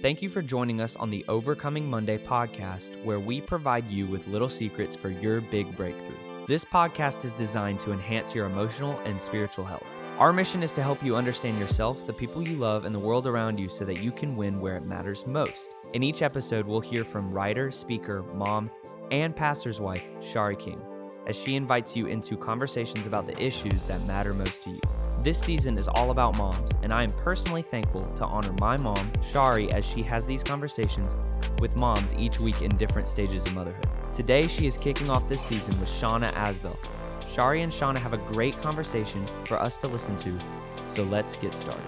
Thank you for joining us on the Overcoming Monday podcast, where we provide you with little secrets for your big breakthrough. This podcast is designed to enhance your emotional and spiritual health. Our mission is to help you understand yourself, the people you love, and the world around you so that you can win where it matters most. In each episode, we'll hear from writer, speaker, mom, and pastor's wife, Shari King, as she invites you into conversations about the issues that matter most to you. This season is all about moms, and I am personally thankful to honor my mom, Shari, as she has these conversations with moms each week in different stages of motherhood. Today, she is kicking off this season with Shauna Asbell. Shari and Shauna have a great conversation for us to listen to, so let's get started.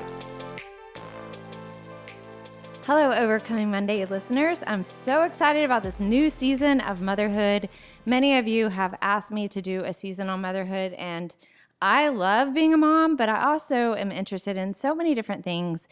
Hello, Overcoming Monday listeners. I'm so excited about this new season of motherhood. Many of you have asked me to do a season on motherhood, and I love being a mom, but I also am interested in so many different things.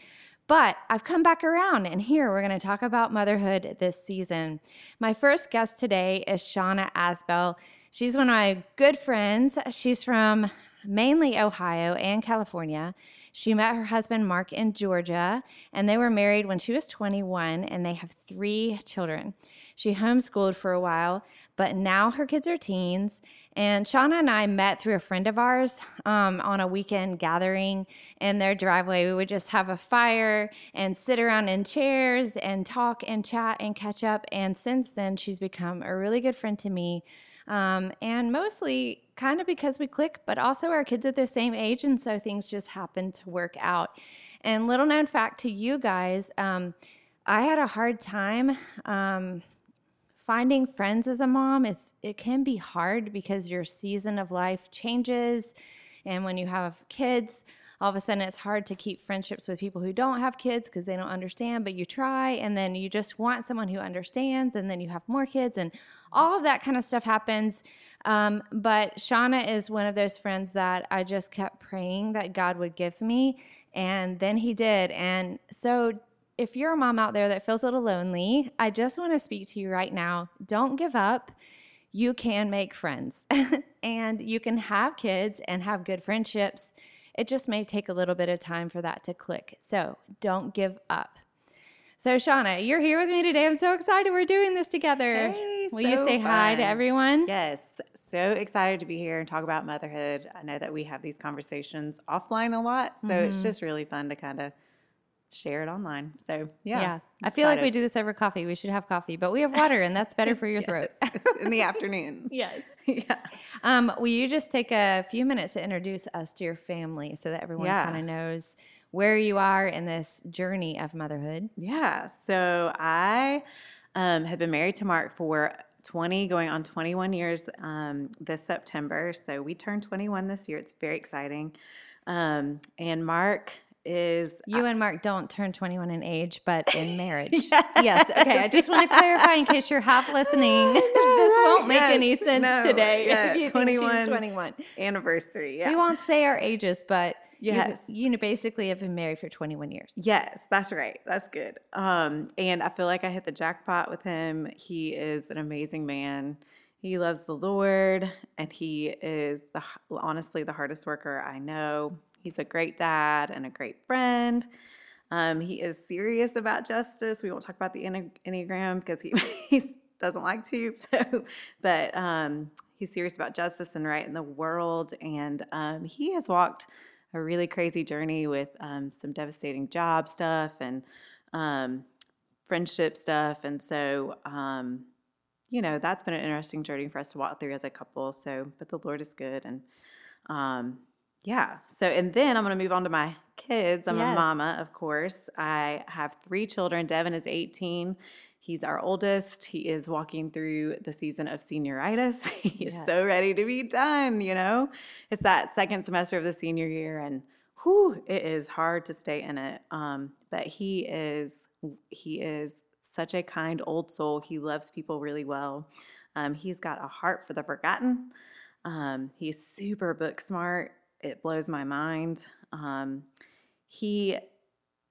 But I've come back around, and here we're going to talk about motherhood this season. My first guest today is Shauna Asbell. She's one of my good friends. She's from mainly Ohio and California. She met her husband, Mark, in Georgia, and they were married when she was 21, and they have three children. She homeschooled for a while, but now her kids are teens. And Shauna and I met through a friend of ours um, on a weekend gathering in their driveway. We would just have a fire and sit around in chairs and talk and chat and catch up. And since then, she's become a really good friend to me. Um, and mostly kind of because we click, but also our kids are the same age. And so things just happen to work out. And little known fact to you guys, um, I had a hard time um, finding friends as a mom. Is it can be hard because your season of life changes, and when you have kids, all of a sudden it's hard to keep friendships with people who don't have kids because they don't understand, but you try, and then you just want someone who understands, and then you have more kids, and all of that kind of stuff happens. Um, but Shauna is one of those friends that I just kept praying that God would give me, and then He did. And so, if you're a mom out there that feels a little lonely, I just want to speak to you right now. Don't give up. You can make friends and you can have kids and have good friendships. It just may take a little bit of time for that to click. So don't give up. So, Shauna, you're here with me today. I'm so excited we're doing this together. Hey, Will so you say hi to everyone? Yes, so excited to be here and talk about motherhood. I know that we have these conversations offline a lot, so Mm-hmm. it's just really fun to kind of share it online. So yeah, yeah. I feel like we do this over coffee. We should have coffee, but we have water, and that's better for your throat. In the afternoon. yes. yeah. Um, will you just take a few minutes to introduce us to your family so that everyone Yeah. kind of knows where you are in this journey of motherhood? Yeah. So I um, have been married to Mark for 20, going on 21 years um, this September. So we turned 21 this year. It's very exciting. Um, and Mark is You and Mark don't turn 21 in age, but in marriage. yes. Okay. I just want to clarify in case you're half listening. this won't make Yes, any sense no, today. yeah, if you 21. 21. anniversary. Yeah. We won't say our ages, but Yes. you, know, basically have been married for 21 years. Yes, that's right. That's good. Um, and I feel like I hit the jackpot with him. He is an amazing man. He loves the Lord, and he is the honestly the hardest worker I know. He's a great dad and a great friend. Um, he is serious about justice. We won't talk about the enneagram because he, he doesn't like to. So, but um, he's serious about justice and right in the world, and um, he has walked a really crazy journey with um, some devastating job stuff and um, friendship stuff. And so, um, you know, that's been an interesting journey for us to walk through as a couple. So, but the Lord is good. And yeah. So, and then I'm going to move on to my kids. I'm Yes. a mama, of course. I have three children. Devin is 18. He's our oldest. He is walking through the season of senioritis. He is so ready to be done, you know? It's that second semester of the senior year, and whew, it is hard to stay in it. Um, but he is he is such a kind old soul. He loves people really well. Um, he's got a heart for the forgotten. Um, he's super book smart. It blows my mind. Um, he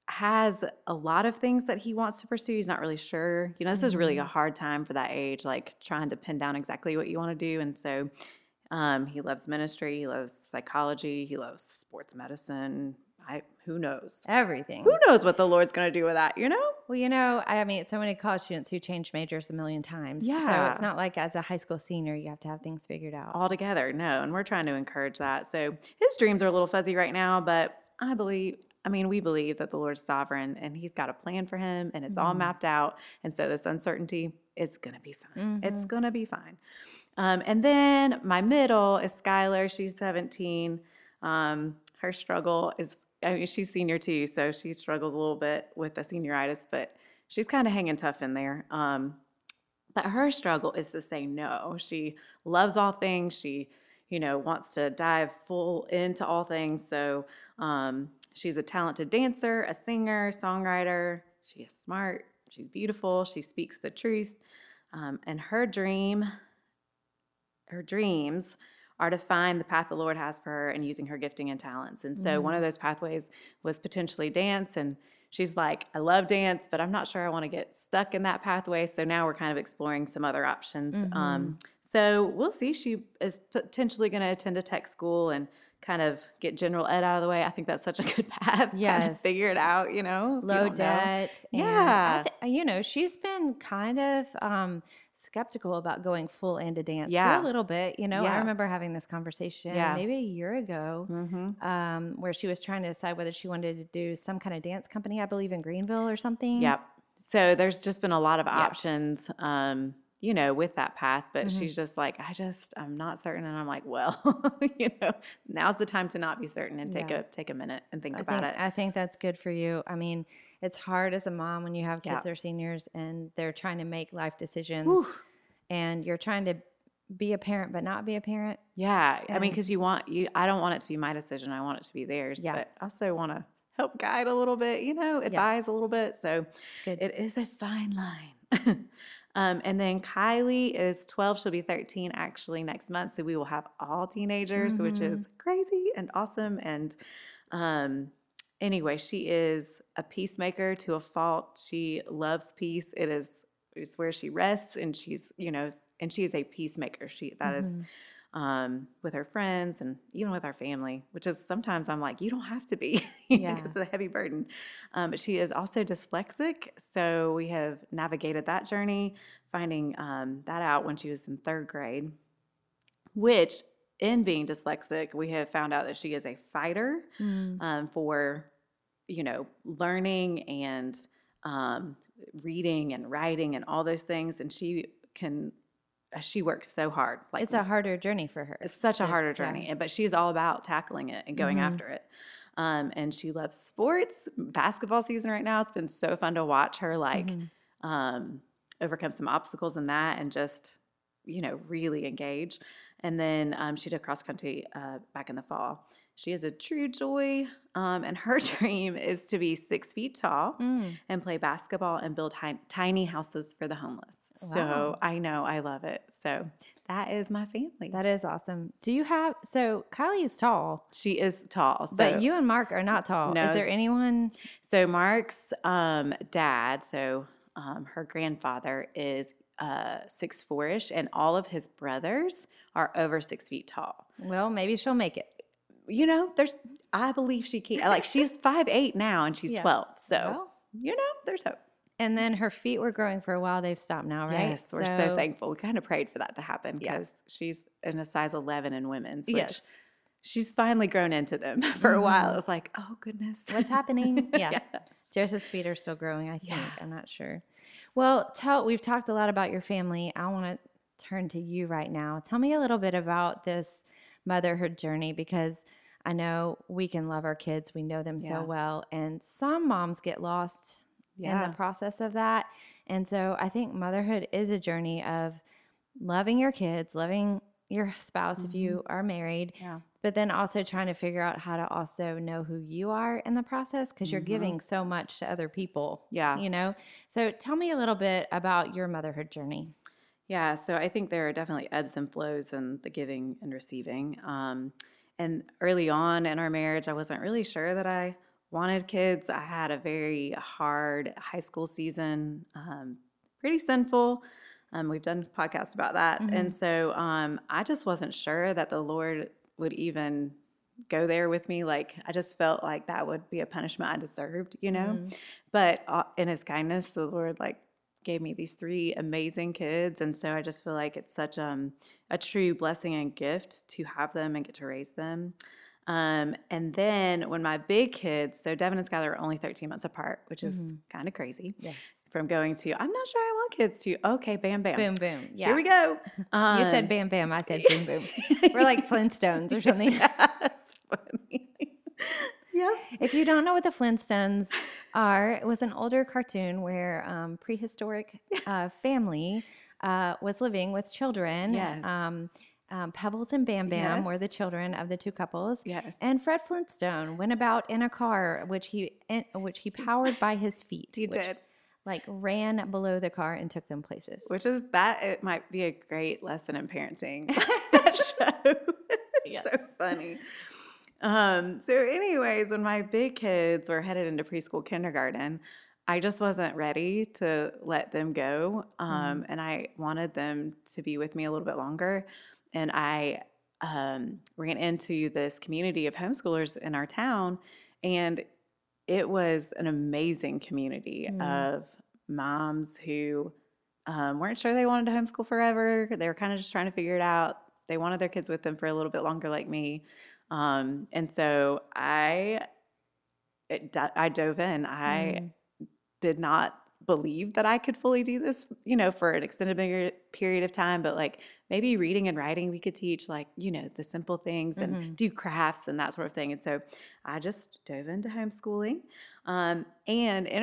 has a lot of things that he wants to pursue. He's not really sure. You know, this is really a hard time for that age, like trying to pin down exactly what you want to do. And so um, he loves ministry, he loves psychology, he loves sports medicine. I who knows? Everything. Who knows what the Lord's going to do with that, you know? Well, you know, I mean, so many college students who change majors a million times. Yeah. So it's not like as a high school senior, you have to have things figured out. all together. No, and we're trying to encourage that. So his dreams are a little fuzzy right now, but I believe, I mean, we believe that the Lord's sovereign and he's got a plan for him and it's all mapped out. And so this uncertainty is going to be fine. It's going to be fine. Um, and then my middle is Skylar. She's 17. Um, her struggle is, I mean, she's senior too, so she struggles a little bit with the senioritis, but she's kind of hanging tough in there. Um, but her struggle is to say no. She loves all things. She, you know, wants to dive full into all things. So um, she's a talented dancer, a singer, songwriter. She is smart. She's beautiful. She speaks the truth. Um, and her dream, her dreams are to find the path the Lord has for her and using her gifting and talents. And so one of those pathways was potentially dance. And she's like, I love dance, but I'm not sure I want to get stuck in that pathway. So now we're kind of exploring some other options. Um, so we'll see. She is potentially going to attend a tech school and kind of get general ed out of the way. I think that's such a good path. kind of figure it out, you know. you Low know. debt. and Yeah. thi- you know, she's been kind of um, skeptical about going full into dance for Yeah. a little bit. You know, I remember having this conversation Yeah. maybe a year ago Mhm. um, where she was trying to decide whether she wanted to do some kind of dance company, I believe in Greenville or something. Yep. So there's just been a lot of options, um, you know, with that path. But Mm-hmm. she's just like, I just, I'm not certain. And I'm like, well, you know, now's the time to not be certain and take Yeah. a take a minute and think I about think, it. I think that's good for you. I mean, it's hard as a mom when you have kids Yeah. are seniors and they're trying to make life decisions Whew. and you're trying to be a parent but not be a parent. yeah. I mean, because you want you, I don't want it to be my decision. I want it to be theirs. Yeah. But I also want to help guide a little bit, you know, advise a little bit. So It's good. It is a fine line. um, and then Kylie is 12. She'll be 13 actually next month. So we will have all teenagers, which Mm-hmm. is crazy and awesome. And um, anyway, she is a peacemaker to a fault. She loves peace. It is it's where she rests and she's, you know, and she is a peacemaker. She that is um, with her friends and even with our family, which is sometimes I'm like, you don't have to be, Yeah. 'cause it's a heavy burden. Um, but she is also dyslexic. So we have navigated that journey, finding um, that out when she was in third grade, which in being dyslexic, we have found out that she is a fighter um, for, you know, learning and um, reading and writing and all those things. And she can, she works so hard. Like It's a harder journey for her. it's such a harder journey, and but she's all about tackling it and going Mhm. after it. Um, and she loves sports. Basketball season right now. It's been so fun to watch her like Mhm. um, overcome some obstacles in that and just you know really engage. And then um, she did cross country uh, back in the fall. She is a true joy, um, and her dream is to be six feet tall Mm. and play basketball and build hi- tiny houses for the homeless. Wow. So I know I love it. So that is my family. That is awesome. Do you have so Kylie is tall, She is tall. So, but you and Mark are not tall. No, is there anyone? so Mark's um, dad, so um, her grandfather is uh, six four ish, and all of his brothers are over six feet tall. Well, maybe she'll make it. You know, there's I believe she can. Like she's five eight now, and she's Yeah. twelve. So Well. you know, there's hope. And then her feet were growing for a while. They've stopped now, right? Yes, we're so, thankful. We kind of prayed for that to happen Yeah. because she's in a size eleven in women's. Which Yes. She's finally grown into them. For a while, mm-hmm. it was like, oh goodness, What's happening? Yeah. Joseph's feet are still growing, I think. Yeah. I'm not sure. Well, tell we've talked a lot about your family. I want to turn to you right now. Tell me a little bit about this motherhood journey because I know we can love our kids. We know them Yeah. so well. And some moms get lost in the process of that. And so I think motherhood is a journey of loving your kids, loving your spouse if you are married, Yeah. but then also trying to figure out how to also know who you are in the process because you're Mhm. giving so much to other people. Yeah. You know? So tell me a little bit about your motherhood journey. Yeah, so I think there are definitely ebbs and flows in the giving and receiving. Um, and early on in our marriage, I wasn't really sure that I wanted kids. I had a very hard high school season, um, pretty sinful. Um, we've done podcasts about that. And so um, I just wasn't sure that the Lord would even go there with me. Like I just felt like that would be a punishment I deserved, you know. Mhm. But uh, in His kindness, the Lord like gave me these three amazing kids, and so I just feel like it's such um, a true blessing and gift to have them and get to raise them. Um, and then when my big kids, so Devin and Skylar are only 13 months apart, which is Mhm. kind of crazy. Yes. From going to, I'm not sure I want kids to, okay, bam, bam. Boom, boom. Yeah. Here we go. You Um, said bam, bam. I said boom, boom. We're like Flintstones or something. That's funny. Yep. If you don't know what the Flintstones are, it was an older cartoon where um, prehistoric uh, family uh, was living with children. Yes. Um, um, Pebbles and Bam Bam were the children of the two couples. Yes. And Fred Flintstone went about in a car, which he in, which he powered by his feet. He which, did. Like ran below the car and took them places. Which is that it might be a great lesson in parenting. that show. It's so funny. Um, so anyways, when my big kids were headed into preschool kindergarten, I just wasn't ready to let them go. Um, and I wanted them to be with me a little bit longer. And I um, ran into this community of homeschoolers in our town, and it was an amazing community Mm. of moms who um, weren't sure they wanted to homeschool forever. They were kind of just trying to figure it out. They wanted their kids with them for a little bit longer, like me. Um, and so I, it, I dove in. I Mm. did not believe that I could fully do this, you know, for an extended period- period of time, but like maybe reading and writing we could teach like, you know, the simple things and Mhm. do crafts and that sort of thing. And so I just dove into homeschooling. Um, and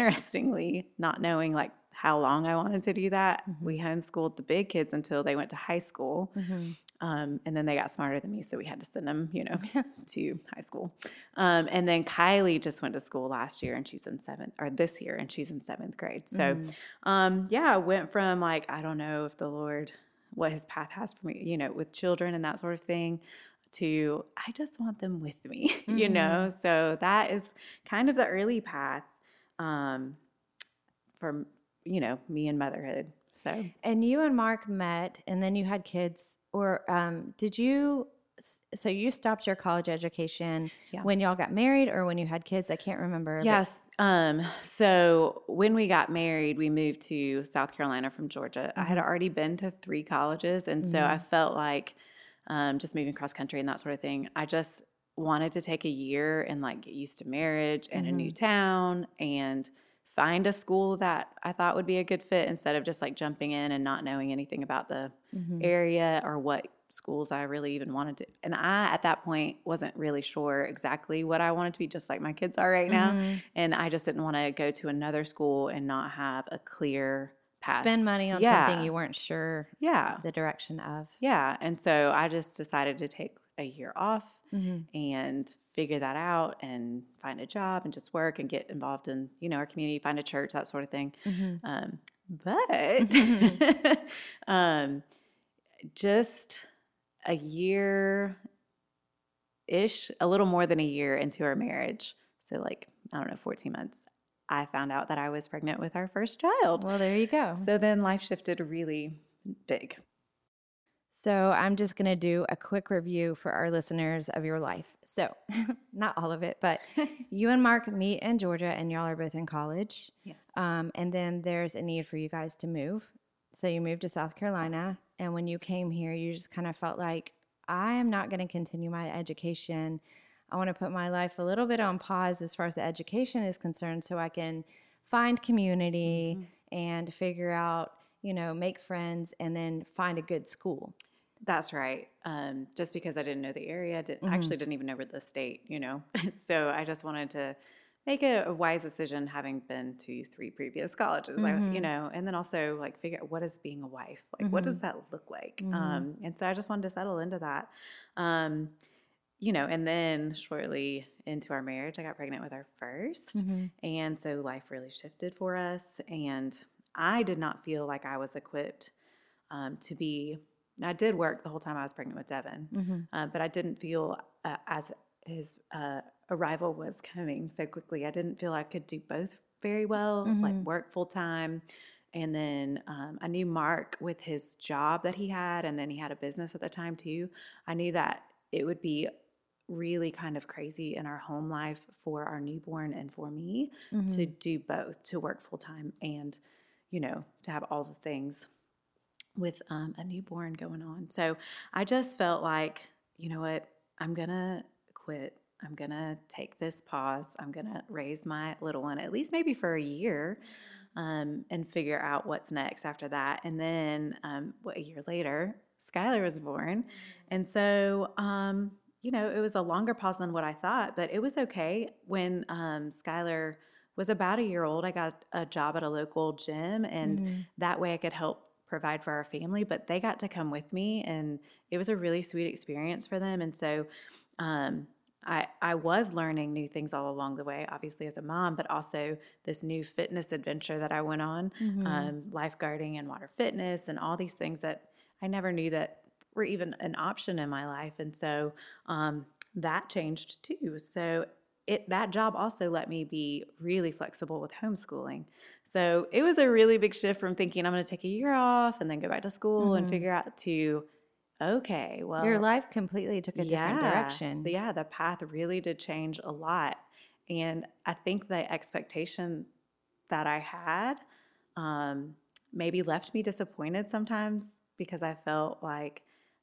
interestingly, not knowing like how long I wanted to do that, Mhm. we homeschooled the big kids until they went to high school. Mhm. Um, and then they got smarter than me, so we had to send them, you know, to high school. Um, and then Kylie just went to school last year, and she's in seventh, or this year, and she's in seventh grade. So, Mm. um, yeah, I went from like I don't know if the Lord, what His path has for me, you know, with children and that sort of thing, to I just want them with me, you Mhm. know. So that is kind of the early path, um, for you know me and motherhood. So And you and Mark met, and then you had kids, or um, did you? So you stopped your college education Yeah. when y'all got married, or when you had kids? I can't remember. Yes. Um, so when we got married, we moved to South Carolina from Georgia. I had already been to three colleges, and so I felt like um, just moving cross country and that sort of thing. I just wanted to take a year and like get used to marriage and a new town and find a school that I thought would be a good fit instead of just like jumping in and not knowing anything about the Mhm. area or what schools I really even wanted to. And I, at that point, wasn't really sure exactly what I wanted to be, just like my kids are right now. Mhm. And I just didn't want to go to another school and not have a clear path. Spend money on Yeah. something you weren't sure Yeah. the direction of. Yeah. And so I just decided to take a year off Mhm. and figure that out and find a job and just work and get involved in, you know, our community, find a church, that sort of thing. Mhm. Um, but um, just a year ish, a little more than a year into our marriage, so like, I don't know, 14 months, I found out that I was pregnant with our first child. Well, there you go. So then life shifted really big. So I'm just going to do a quick review for our listeners of your life. So, not all of it, but you and Mark meet in Georgia, and y'all are both in college. Yes. Um, and then there's a need for you guys to move. So you moved to South Carolina. And when you came here, you just kind of felt like, I am not going to continue my education. I want to put my life a little bit on pause as far as the education is concerned so I can find community and figure out, you know, make friends and then find a good school. That's right. Um, just because I didn't know the area, did, Mhm. actually didn't even know the state, you know. so I just wanted to make a, a wise decision, having been to three previous colleges, I, you Mhm. know, and then also like figure out what is being a wife, like what does that look like. Mhm. Um, and so I just wanted to settle into that. Um, you know, and then shortly into our marriage, I got pregnant with our 1st And so life really shifted for us. And I did not feel like I was equipped um, to be. I did work the whole time I was pregnant with Devin, Mm-hmm. uh, but I didn't feel uh, as his uh, arrival was coming so quickly. I didn't feel I could do both very well, like Mhm. work full time. And then um, I knew Mark with his job that he had, and then he had a business at the time too. I knew that it would be really kind of crazy in our home life for our newborn and for me Mm-hmm. to do both, to work full time and, you know, to have all the things with um, a newborn going on. So I just felt like, you know what, I'm going to quit. I'm going to take this pause. I'm going to raise my little one, at least maybe for a year, um, and figure out what's next after that. And then um, what, a year later, Skylar was born. And so, um, you know, it was a longer pause than what I thought, but it was okay. When um, Skylar was about a year old, I got a job at a local gym, and that way I could help provide for our family. But they got to come with me, and it was a really sweet experience for them. And so, um, I, I was learning new things all along the way, obviously as a mom, but also this new fitness adventure that I went on, um, lifeguarding and water fitness, and all these things that I never knew that were even an option in my life. And so um, that changed too. So it that job also let me be really flexible with homeschooling. So it was a really big shift from thinking I'm going to take a year off and then go back to school and figure out to okay, well, Your life completely took a different direction. Yeah, the path really did change a lot. And I think the expectation that I had um, maybe left me disappointed sometimes because I felt like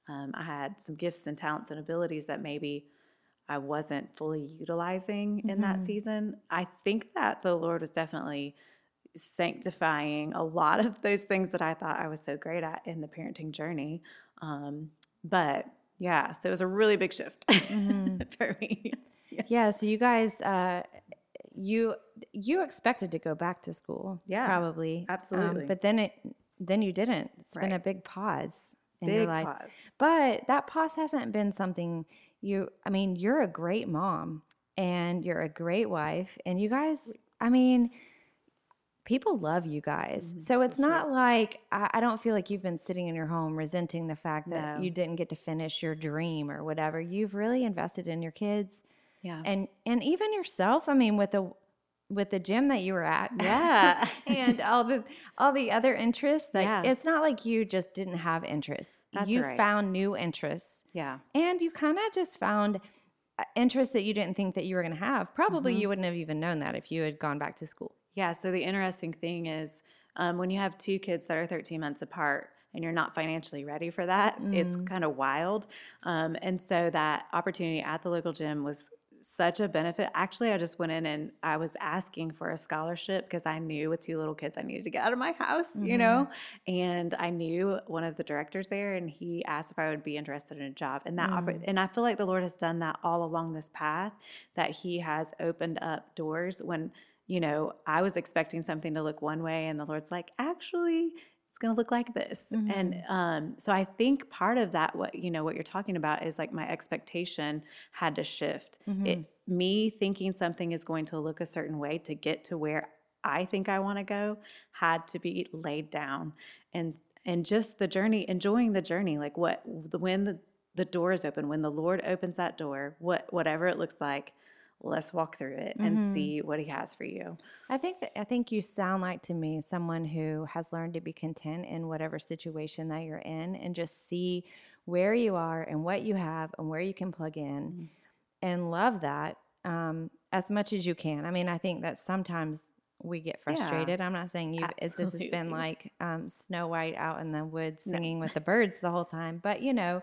um, I had some gifts and talents and abilities that maybe I wasn't fully utilizing in that Mm-hmm. season. I think that the Lord was definitely sanctifying a lot of those things that I thought I was so great at in the parenting journey. Um, but yeah, so it was a really big shift Mm-hmm. for me. yeah. So you guys, uh, you you expected to go back to school, Yeah, probably, Um, absolutely. but then it then you didn't. It's been a big pause in your Big life. pause. But that pause hasn't been something you, I mean, you're a great mom and you're a great wife. And you guys, I mean, people love you guys. Mm-hmm. So it's not like, I, I don't feel like you've been sitting in your home resenting the fact that No. you didn't get to finish your dream or whatever. You've really invested in your kids Yeah. and, and even yourself. I mean, with the, with the gym that you were at, Yeah. and all the all the other interests. Like Yeah. it's not like you just didn't have interests. That's you right. found new interests, yeah. and you kind of just found uh, interests that you didn't think that you were going to have. Probably Mm-hmm. you wouldn't have even known that if you had gone back to school. Yeah. So the interesting thing is um, when you have two kids that are 13 months apart and you're not financially ready for that, it's Mm. kind of wild. Um, and so that opportunity at the local gym was such a benefit. Actually, I just went in and I was asking for a scholarship because I knew with two little kids I needed to get out of my house, you know? Mm-hmm. And I knew one of the directors there and he asked if I would be interested in a job. And that oppor- mm. and I feel like the Lord has done that all along this path that he has opened up doors when you know, I was expecting something to look one way, and the Lord's like, actually, it's going to look like this. And um, so I think part of that, what you know, what you're talking about is like my expectation had to shift. It, me thinking something is going to look a certain way to get to where I think I want to go had to be laid down, and and just the journey, enjoying the journey, like what when the the door is open, when the Lord opens that door, what whatever it looks like let's walk through it and see what he has for you. I think that I think you sound like to me someone who has learned to be content in whatever situation that you're in and just see where you are and what you have and where you can plug in and love that um, as much as you can. I mean, I think that sometimes we get frustrated. I'm not saying you this has been like um, Snow White out in the woods singing with the birds the whole time, but you know,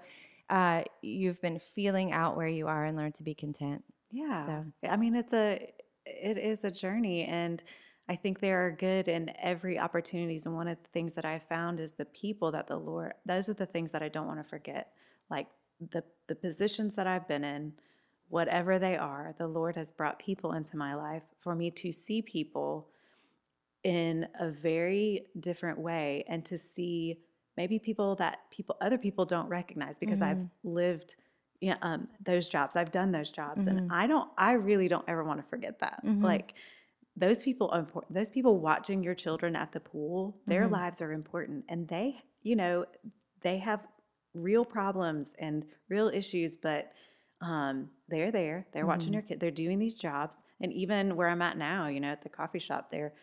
uh, you've been feeling out where you are and learn to be content. Yeah. So- I mean, it's a it is a journey and I think there are good in every opportunities and one of the things that I found is the people that the Lord those are the things that I don't want to forget. Like the the positions that I've been in, whatever they are, the Lord has brought people into my life for me to see people in a very different way and to see maybe people that people other people don't recognize because I've mm-hmm. lived yeah, um, those jobs. I've done those jobs, and I don't. I really don't ever want to forget that. Like those people important. Those people watching your children at the pool, their lives are important, and they, you know, they have real problems and real issues, but um, they're there. They're watching your kid. They're doing these jobs, and even where I'm at now, you know, at the coffee shop, they're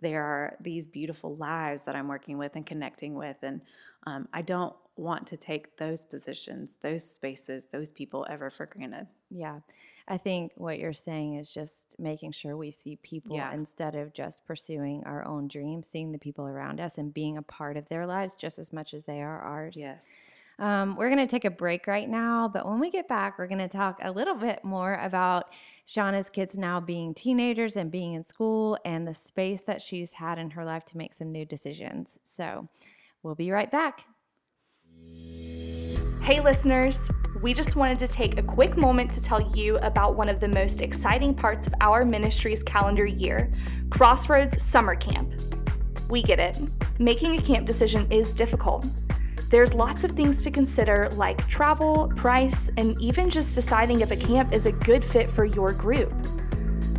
there are these beautiful lives that I'm working with and connecting with. And um, I don't want to take those positions, those spaces, those people ever for granted. Yeah. I think what you're saying is just making sure we see people Yeah. instead of just pursuing our own dreams, seeing the people around us and being a part of their lives just as much as they are ours. Yes. Um, we're going to take a break right now, but when we get back, we're going to talk a little bit more about Shauna's kids now being teenagers and being in school and the space that she's had in her life to make some new decisions. So we'll be right back. Hey, listeners! We just wanted to take a quick moment to tell you about one of the most exciting parts of our ministry's calendar year Crossroads Summer Camp. We get it. Making a camp decision is difficult. There's lots of things to consider, like travel, price, and even just deciding if a camp is a good fit for your group.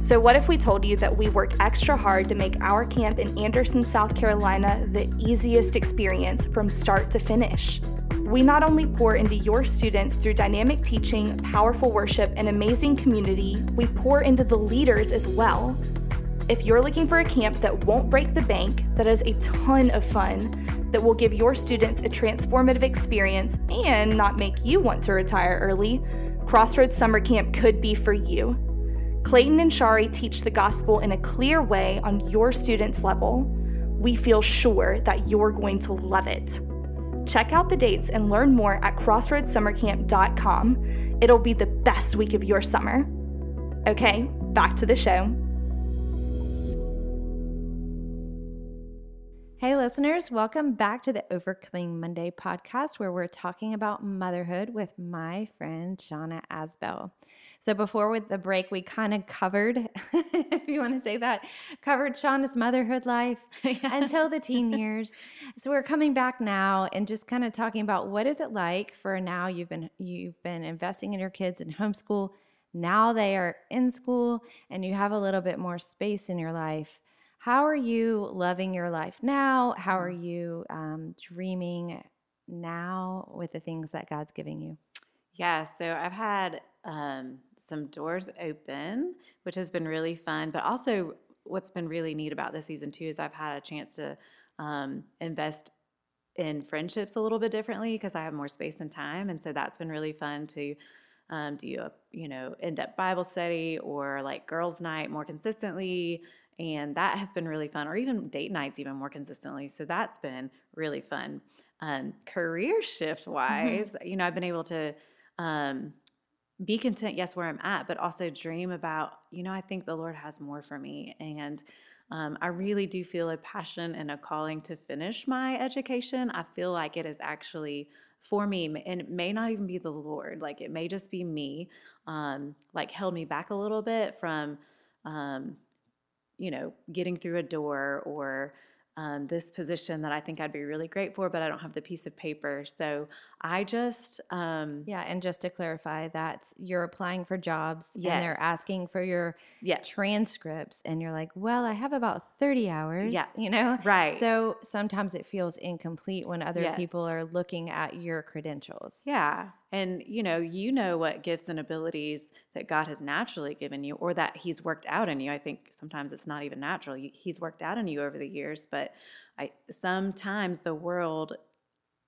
So, what if we told you that we work extra hard to make our camp in Anderson, South Carolina the easiest experience from start to finish? We not only pour into your students through dynamic teaching, powerful worship, and amazing community, we pour into the leaders as well. If you're looking for a camp that won't break the bank, that is a ton of fun, that will give your students a transformative experience and not make you want to retire early, Crossroads Summer Camp could be for you. Clayton and Shari teach the gospel in a clear way on your students' level. We feel sure that you're going to love it. Check out the dates and learn more at crossroadssummercamp.com. It'll be the best week of your summer. Okay, back to the show. Hey, listeners, welcome back to the Overcoming Monday podcast, where we're talking about motherhood with my friend Shauna Asbell. So, before with the break, we kind of covered, if you want to say that, covered Shauna's motherhood life until the teen years. So, we're coming back now and just kind of talking about what is it like for now you've been you've been investing in your kids in homeschool. Now they are in school, and you have a little bit more space in your life. How are you loving your life now? How are you um, dreaming now with the things that God's giving you? Yeah, so I've had um, some doors open, which has been really fun. But also, what's been really neat about this season too is I've had a chance to um, invest in friendships a little bit differently because I have more space and time, and so that's been really fun to um, do a you know in-depth Bible study or like girls' night more consistently. And that has been really fun, or even date nights even more consistently. So that's been really fun. Um, career shift wise, you know, I've been able to um, be content, yes, where I'm at, but also dream about, you know, I think the Lord has more for me. And um, I really do feel a passion and a calling to finish my education. I feel like it is actually for me, and it may not even be the Lord. Like it may just be me, um, like held me back a little bit from, um, you know, getting through a door or um, this position that I think I'd be really great for, but I don't have the piece of paper. So I just, um, Yeah, and just to clarify, that you're applying for jobs and they're asking for your yes, transcripts, and you're like, well, I have about 30 hours, Yeah, you know? right. So sometimes it feels incomplete when other Yes. people are looking at your credentials. Yeah. And you know, you know what gifts and abilities that God has naturally given you or that he's worked out in you. I think sometimes it's not even natural. He's worked out in you over the years, but I sometimes the world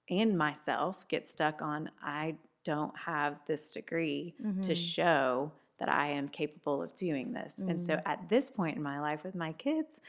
and myself get stuck on I don't have this degree to show that I am capable of doing this. And so at this point in my life with my kids,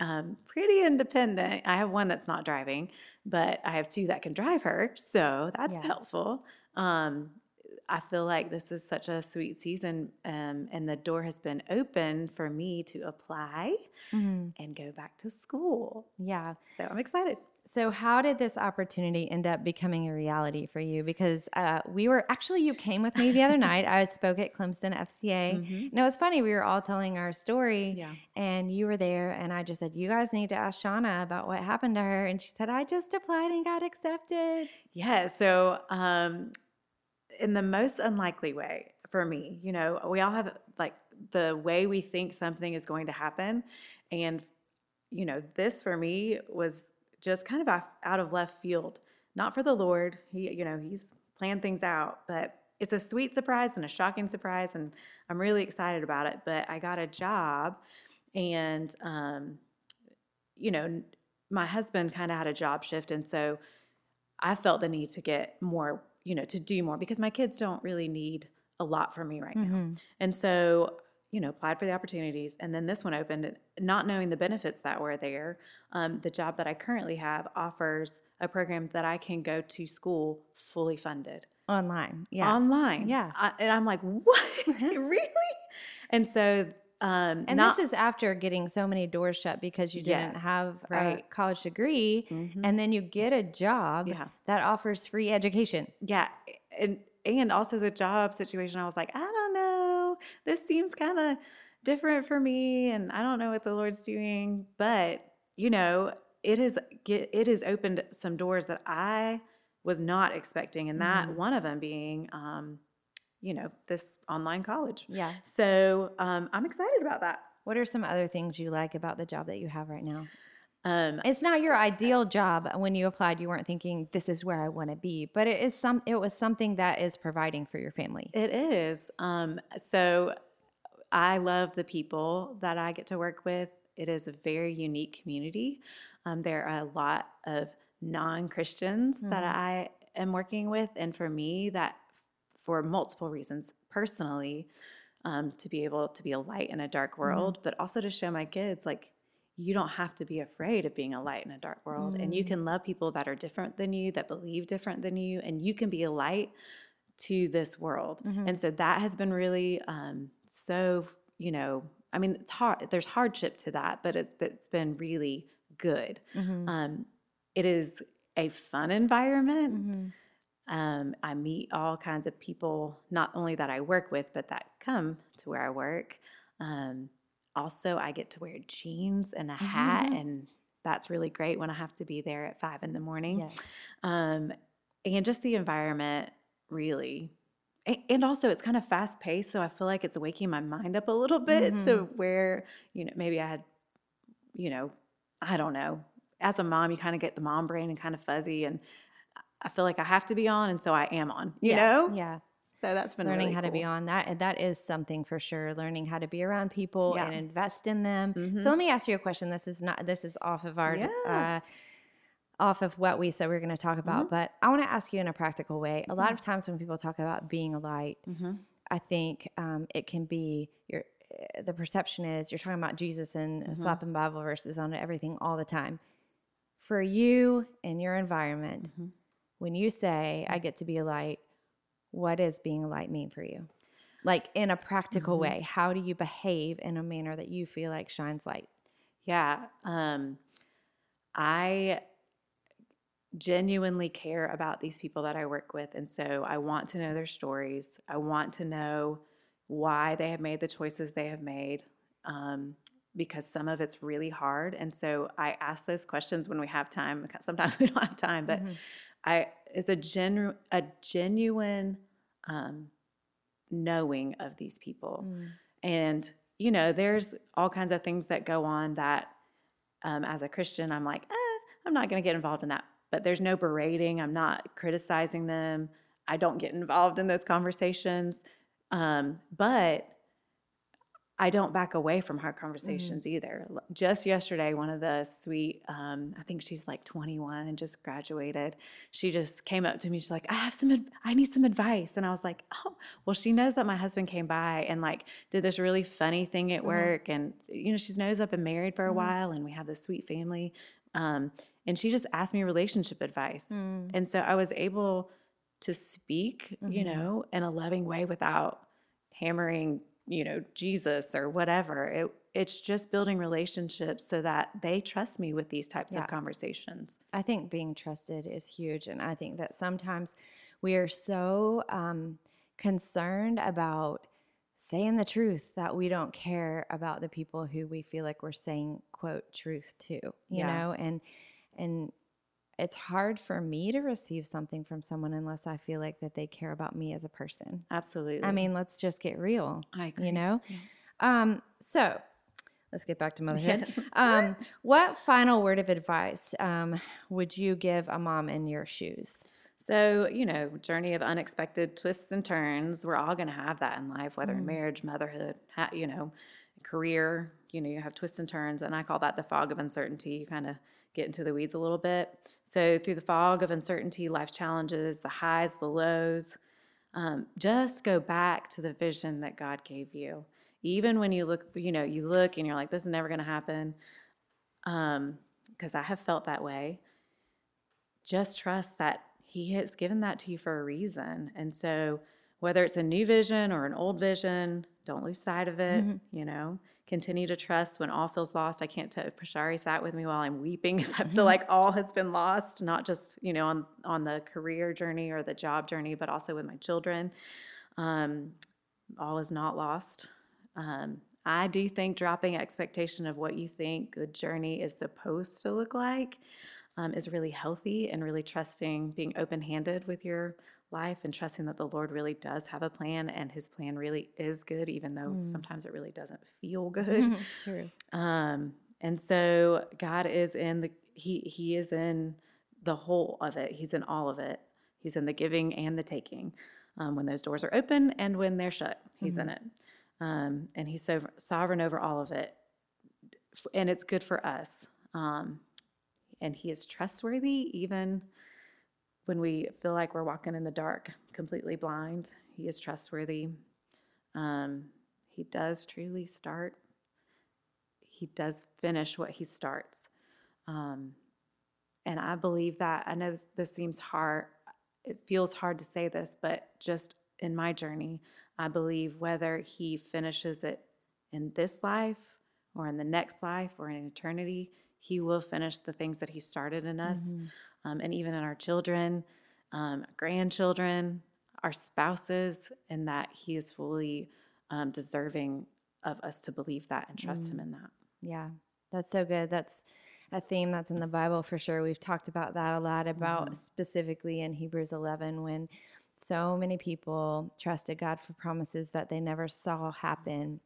um, pretty independent. I have one that's not driving, but I have two that can drive her. So that's Yeah. helpful. Um, I feel like this is such a sweet season, um, and the door has been open for me to apply Mhm. and go back to school. Yeah. So I'm excited. So, how did this opportunity end up becoming a reality for you? Because uh, we were actually, you came with me the other night. I spoke at Clemson FCA. And it was funny. We were all telling our story, Yeah. and you were there. And I just said, You guys need to ask Shauna about what happened to her. And she said, I just applied and got accepted. Yeah. So, um, in the most unlikely way for me, you know, we all have like the way we think something is going to happen. And, you know, this for me was just kind of off- out of left field. Not for the Lord. He, you know, He's planned things out, but it's a sweet surprise and a shocking surprise. And I'm really excited about it. But I got a job and, um, you know, my husband kind of had a job shift. And so I felt the need to get more, you know, to do more because my kids don't really need a lot from me right now. And so, you know, applied for the opportunities. And then this one opened, not knowing the benefits that were there. Um, the job that I currently have offers a program that I can go to school fully funded Online. Yeah. online. Yeah. I, and I'm like, what? really? And so, um, and not, this is after getting so many doors shut because you Yeah, didn't have a right. college degree, and then you get a job Yeah. that offers free education. yeah. And, and also the job situation, I was like, I don't know. This seems kind of different for me. And I don't know what the Lord's doing. But, you know, it has, it has opened some doors that I was not expecting. And that one of them being, um, you know, this online college. Yeah. So um, I'm excited about that. What are some other things you like about the job that you have right now? Um, It's not your ideal job. When you applied, you weren't thinking this is where I want to be, but it is some. It was something that is providing for your family. It is. Um, so I love the people that I get to work with. It is a very unique community. Um, there are a lot of non Christians that I am working with. And for me, that for multiple reasons, personally, um, to be able to be a light in a dark world, but also to show my kids, like, you don't have to be afraid of being a light in a dark world. And you can love people that are different than you, that believe different than you, and you can be a light to this world. And so that has been really um, so, you know, I mean, it's hard. There's hardship to that, but it's, it's been really good. Um, it is a fun environment. Um, I meet all kinds of people, not only that I work with, but that come to where I work. Um, also, I get to wear jeans and a hat, and that's really great when I have to be there at five in the morning. Yes. Um, and just the environment, really. And also, it's kind of fast paced, so I feel like it's waking my mind up a little bit to where, you know, maybe I had, you know, I don't know. As a mom, you kind of get the mom brain and kind of fuzzy, and I feel like I have to be on, and so I am on. You yeah. know, Yeah. So that's been learning really how to be on that that is something for sure learning how to be around people Yeah. and invest in them. So let me ask you a question. This is not this is off of our Yeah. uh, off of what we said we are going to talk about but i want to ask you in a practical way. A lot of times when people talk about being a light i think um, it can be your uh, the perception is you're talking about jesus and slapping bible verses on everything all the time. For you in your environment when you say i get to be a light what does being a light mean for you? Like in a practical way, how do you behave in a manner that you feel like shines light? Yeah. Um, I genuinely care about these people that I work with. And so I want to know their stories. I want to know why they have made the choices they have made um, because some of it's really hard. And so I ask those questions when we have time. Sometimes we don't have time, but I it's a genu- a genuine um, knowing of these people. And, you know, there's all kinds of things that go on that um, as a Christian, I'm like, eh, I'm not going to get involved in that. But there's no berating. I'm not criticizing them. I don't get involved in those conversations. Um, but I don't back away from hard mm-hmm. conversations either. Just yesterday, one of the sweet, um, I think she's like 21 and just graduated. She just came up to me. She's like, "I have some, ad- I need some advice." And I was like, "Oh, well." She knows that my husband came by and like did this really funny thing at mm-hmm. work, and you know, she knows I've been married for a mm-hmm. while, and we have this sweet family. Um, and she just asked me relationship advice, mm. and so I was able to speak, you know, in a loving way without hammering, you know, Jesus or whatever. It it's just building relationships so that they trust me with these types Yeah. of conversations. I think being trusted is huge. And I think that sometimes we are so um, concerned about saying the truth that we don't care about the people who we feel like we're saying, quote, truth to, you Yeah. know? And, and, it's hard for me to receive something from someone unless I feel like that they care about me as a person. Absolutely. I mean, let's just get real. I agree. You know? Um, so let's get back to motherhood. Um, what final word of advice um, would you give a mom in your shoes? So, you know, journey of unexpected twists and turns. We're all going to have that in life, whether in marriage, motherhood, ha- you know, career, you know, you have twists and turns, and I call that the fog of uncertainty. You kind of get into the weeds a little bit. So, through the fog of uncertainty, life challenges, the highs, the lows, um, just go back to the vision that God gave you. Even when you look, you know, you look and you're like, this is never going to happen. Um, because I have felt that way. Just trust that He has given that to you for a reason. And so, whether it's a new vision or an old vision, don't lose sight of it. Mm-hmm. You know, continue to trust when all feels lost. I can't tell. Prashari sat with me while I'm weeping because I feel mm-hmm. like all has been lost, not just you know on on the career journey or the job journey, but also with my children. Um, all is not lost. Um, I do think dropping expectation of what you think the journey is supposed to look like um, is really healthy and really trusting, being open handed with your life and trusting that the Lord really does have a plan and his plan really is good, even though mm. sometimes it really doesn't feel good. True. Um, and so God is in the he he is in the whole of it. He's in all of it. He's in the giving and the taking. Um, when those doors are open and when they're shut, he's mm-hmm. in it. Um, and he's so sovereign over all of it. And it's good for us. Um, and he is trustworthy even when we feel like we're walking in the dark, completely blind, He is trustworthy. Um, he does truly start, He does finish what He starts. Um, and I believe that. I know this seems hard, it feels hard to say this, but just in my journey, I believe whether He finishes it in this life or in the next life or in eternity, He will finish the things that He started in us. Mm-hmm um, and even in our children, um, grandchildren, our spouses, and that He is fully um, deserving of us to believe that and trust mm. Him in that. Yeah, that's so good. That's a theme that's in the Bible for sure. We've talked about that a lot, about mm. specifically in Hebrews 11 when so many people trusted God for promises that they never saw happen.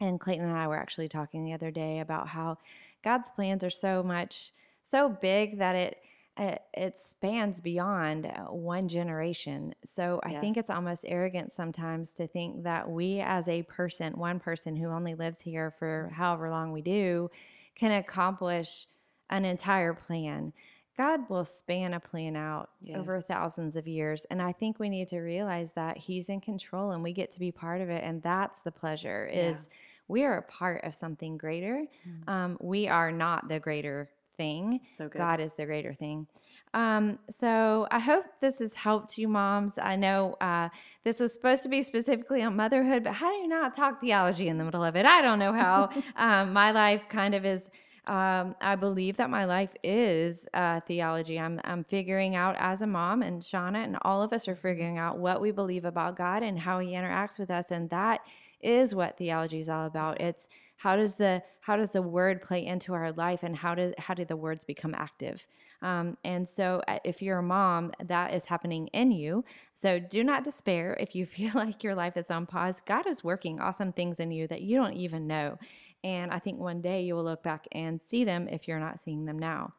And Clayton and I were actually talking the other day about how God's plans are so much, so big that it, it, it spans beyond uh, one generation. So I yes. think it's almost arrogant sometimes to think that we, as a person, one person who only lives here for however long we do, can accomplish an entire plan. God will span a plan out yes. over thousands of years. And I think we need to realize that He's in control and we get to be part of it. And that's the pleasure is we are a part of something greater. Mm-hmm. Um, we are not the greater thing. So good. God is the greater thing. Um, so I hope this has helped you, moms. I know uh, this was supposed to be specifically on motherhood, but how do you not talk theology in the middle of it? I don't know how. um, my life kind of is. Um, I believe that my life is uh, theology. I'm, I'm figuring out as a mom, and Shauna and all of us are figuring out what we believe about God and how He interacts with us, and that is what theology is all about. It's how does the how does the word play into our life and how do how do the words become active? Um, and so uh, if you're a mom that is happening in you. So do not despair if you feel like your life is on pause. God is working awesome things in you that you don't even know. And i think one day you will look back and see them if you're not seeing them now.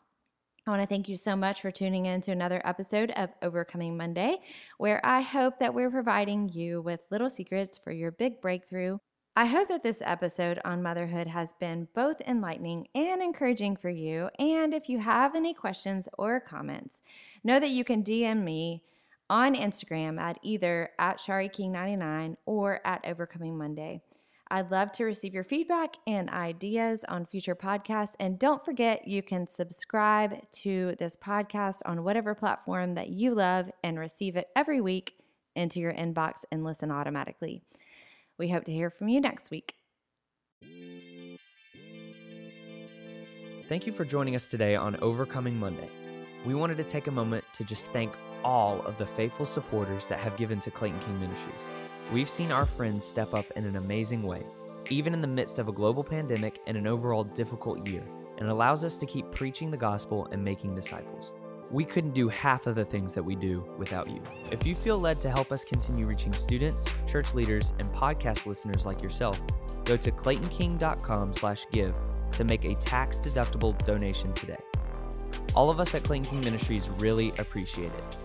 I want to thank you so much for tuning in to another episode of Overcoming Monday, where I hope that we're providing you with little secrets for your big breakthrough I hope that this episode on motherhood has been both enlightening and encouraging for you. And if you have any questions or comments, know that you can DM me on Instagram at either at ShariKing99 or at Overcoming Monday. I'd love to receive your feedback and ideas on future podcasts. And don't forget, you can subscribe to this podcast on whatever platform that you love and receive it every week into your inbox and listen automatically. We hope to hear from you next week. Thank you for joining us today on Overcoming Monday. We wanted to take a moment to just thank all of the faithful supporters that have given to Clayton King Ministries. We've seen our friends step up in an amazing way, even in the midst of a global pandemic and an overall difficult year, and allows us to keep preaching the gospel and making disciples. We couldn't do half of the things that we do without you. If you feel led to help us continue reaching students, church leaders, and podcast listeners like yourself, go to claytonking.com/give to make a tax-deductible donation today. All of us at Clayton King Ministries really appreciate it.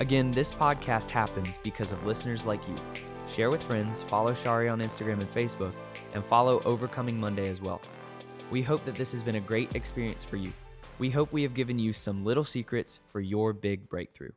Again, this podcast happens because of listeners like you. Share with friends, follow Shari on Instagram and Facebook, and follow Overcoming Monday as well. We hope that this has been a great experience for you. We hope we have given you some little secrets for your big breakthrough.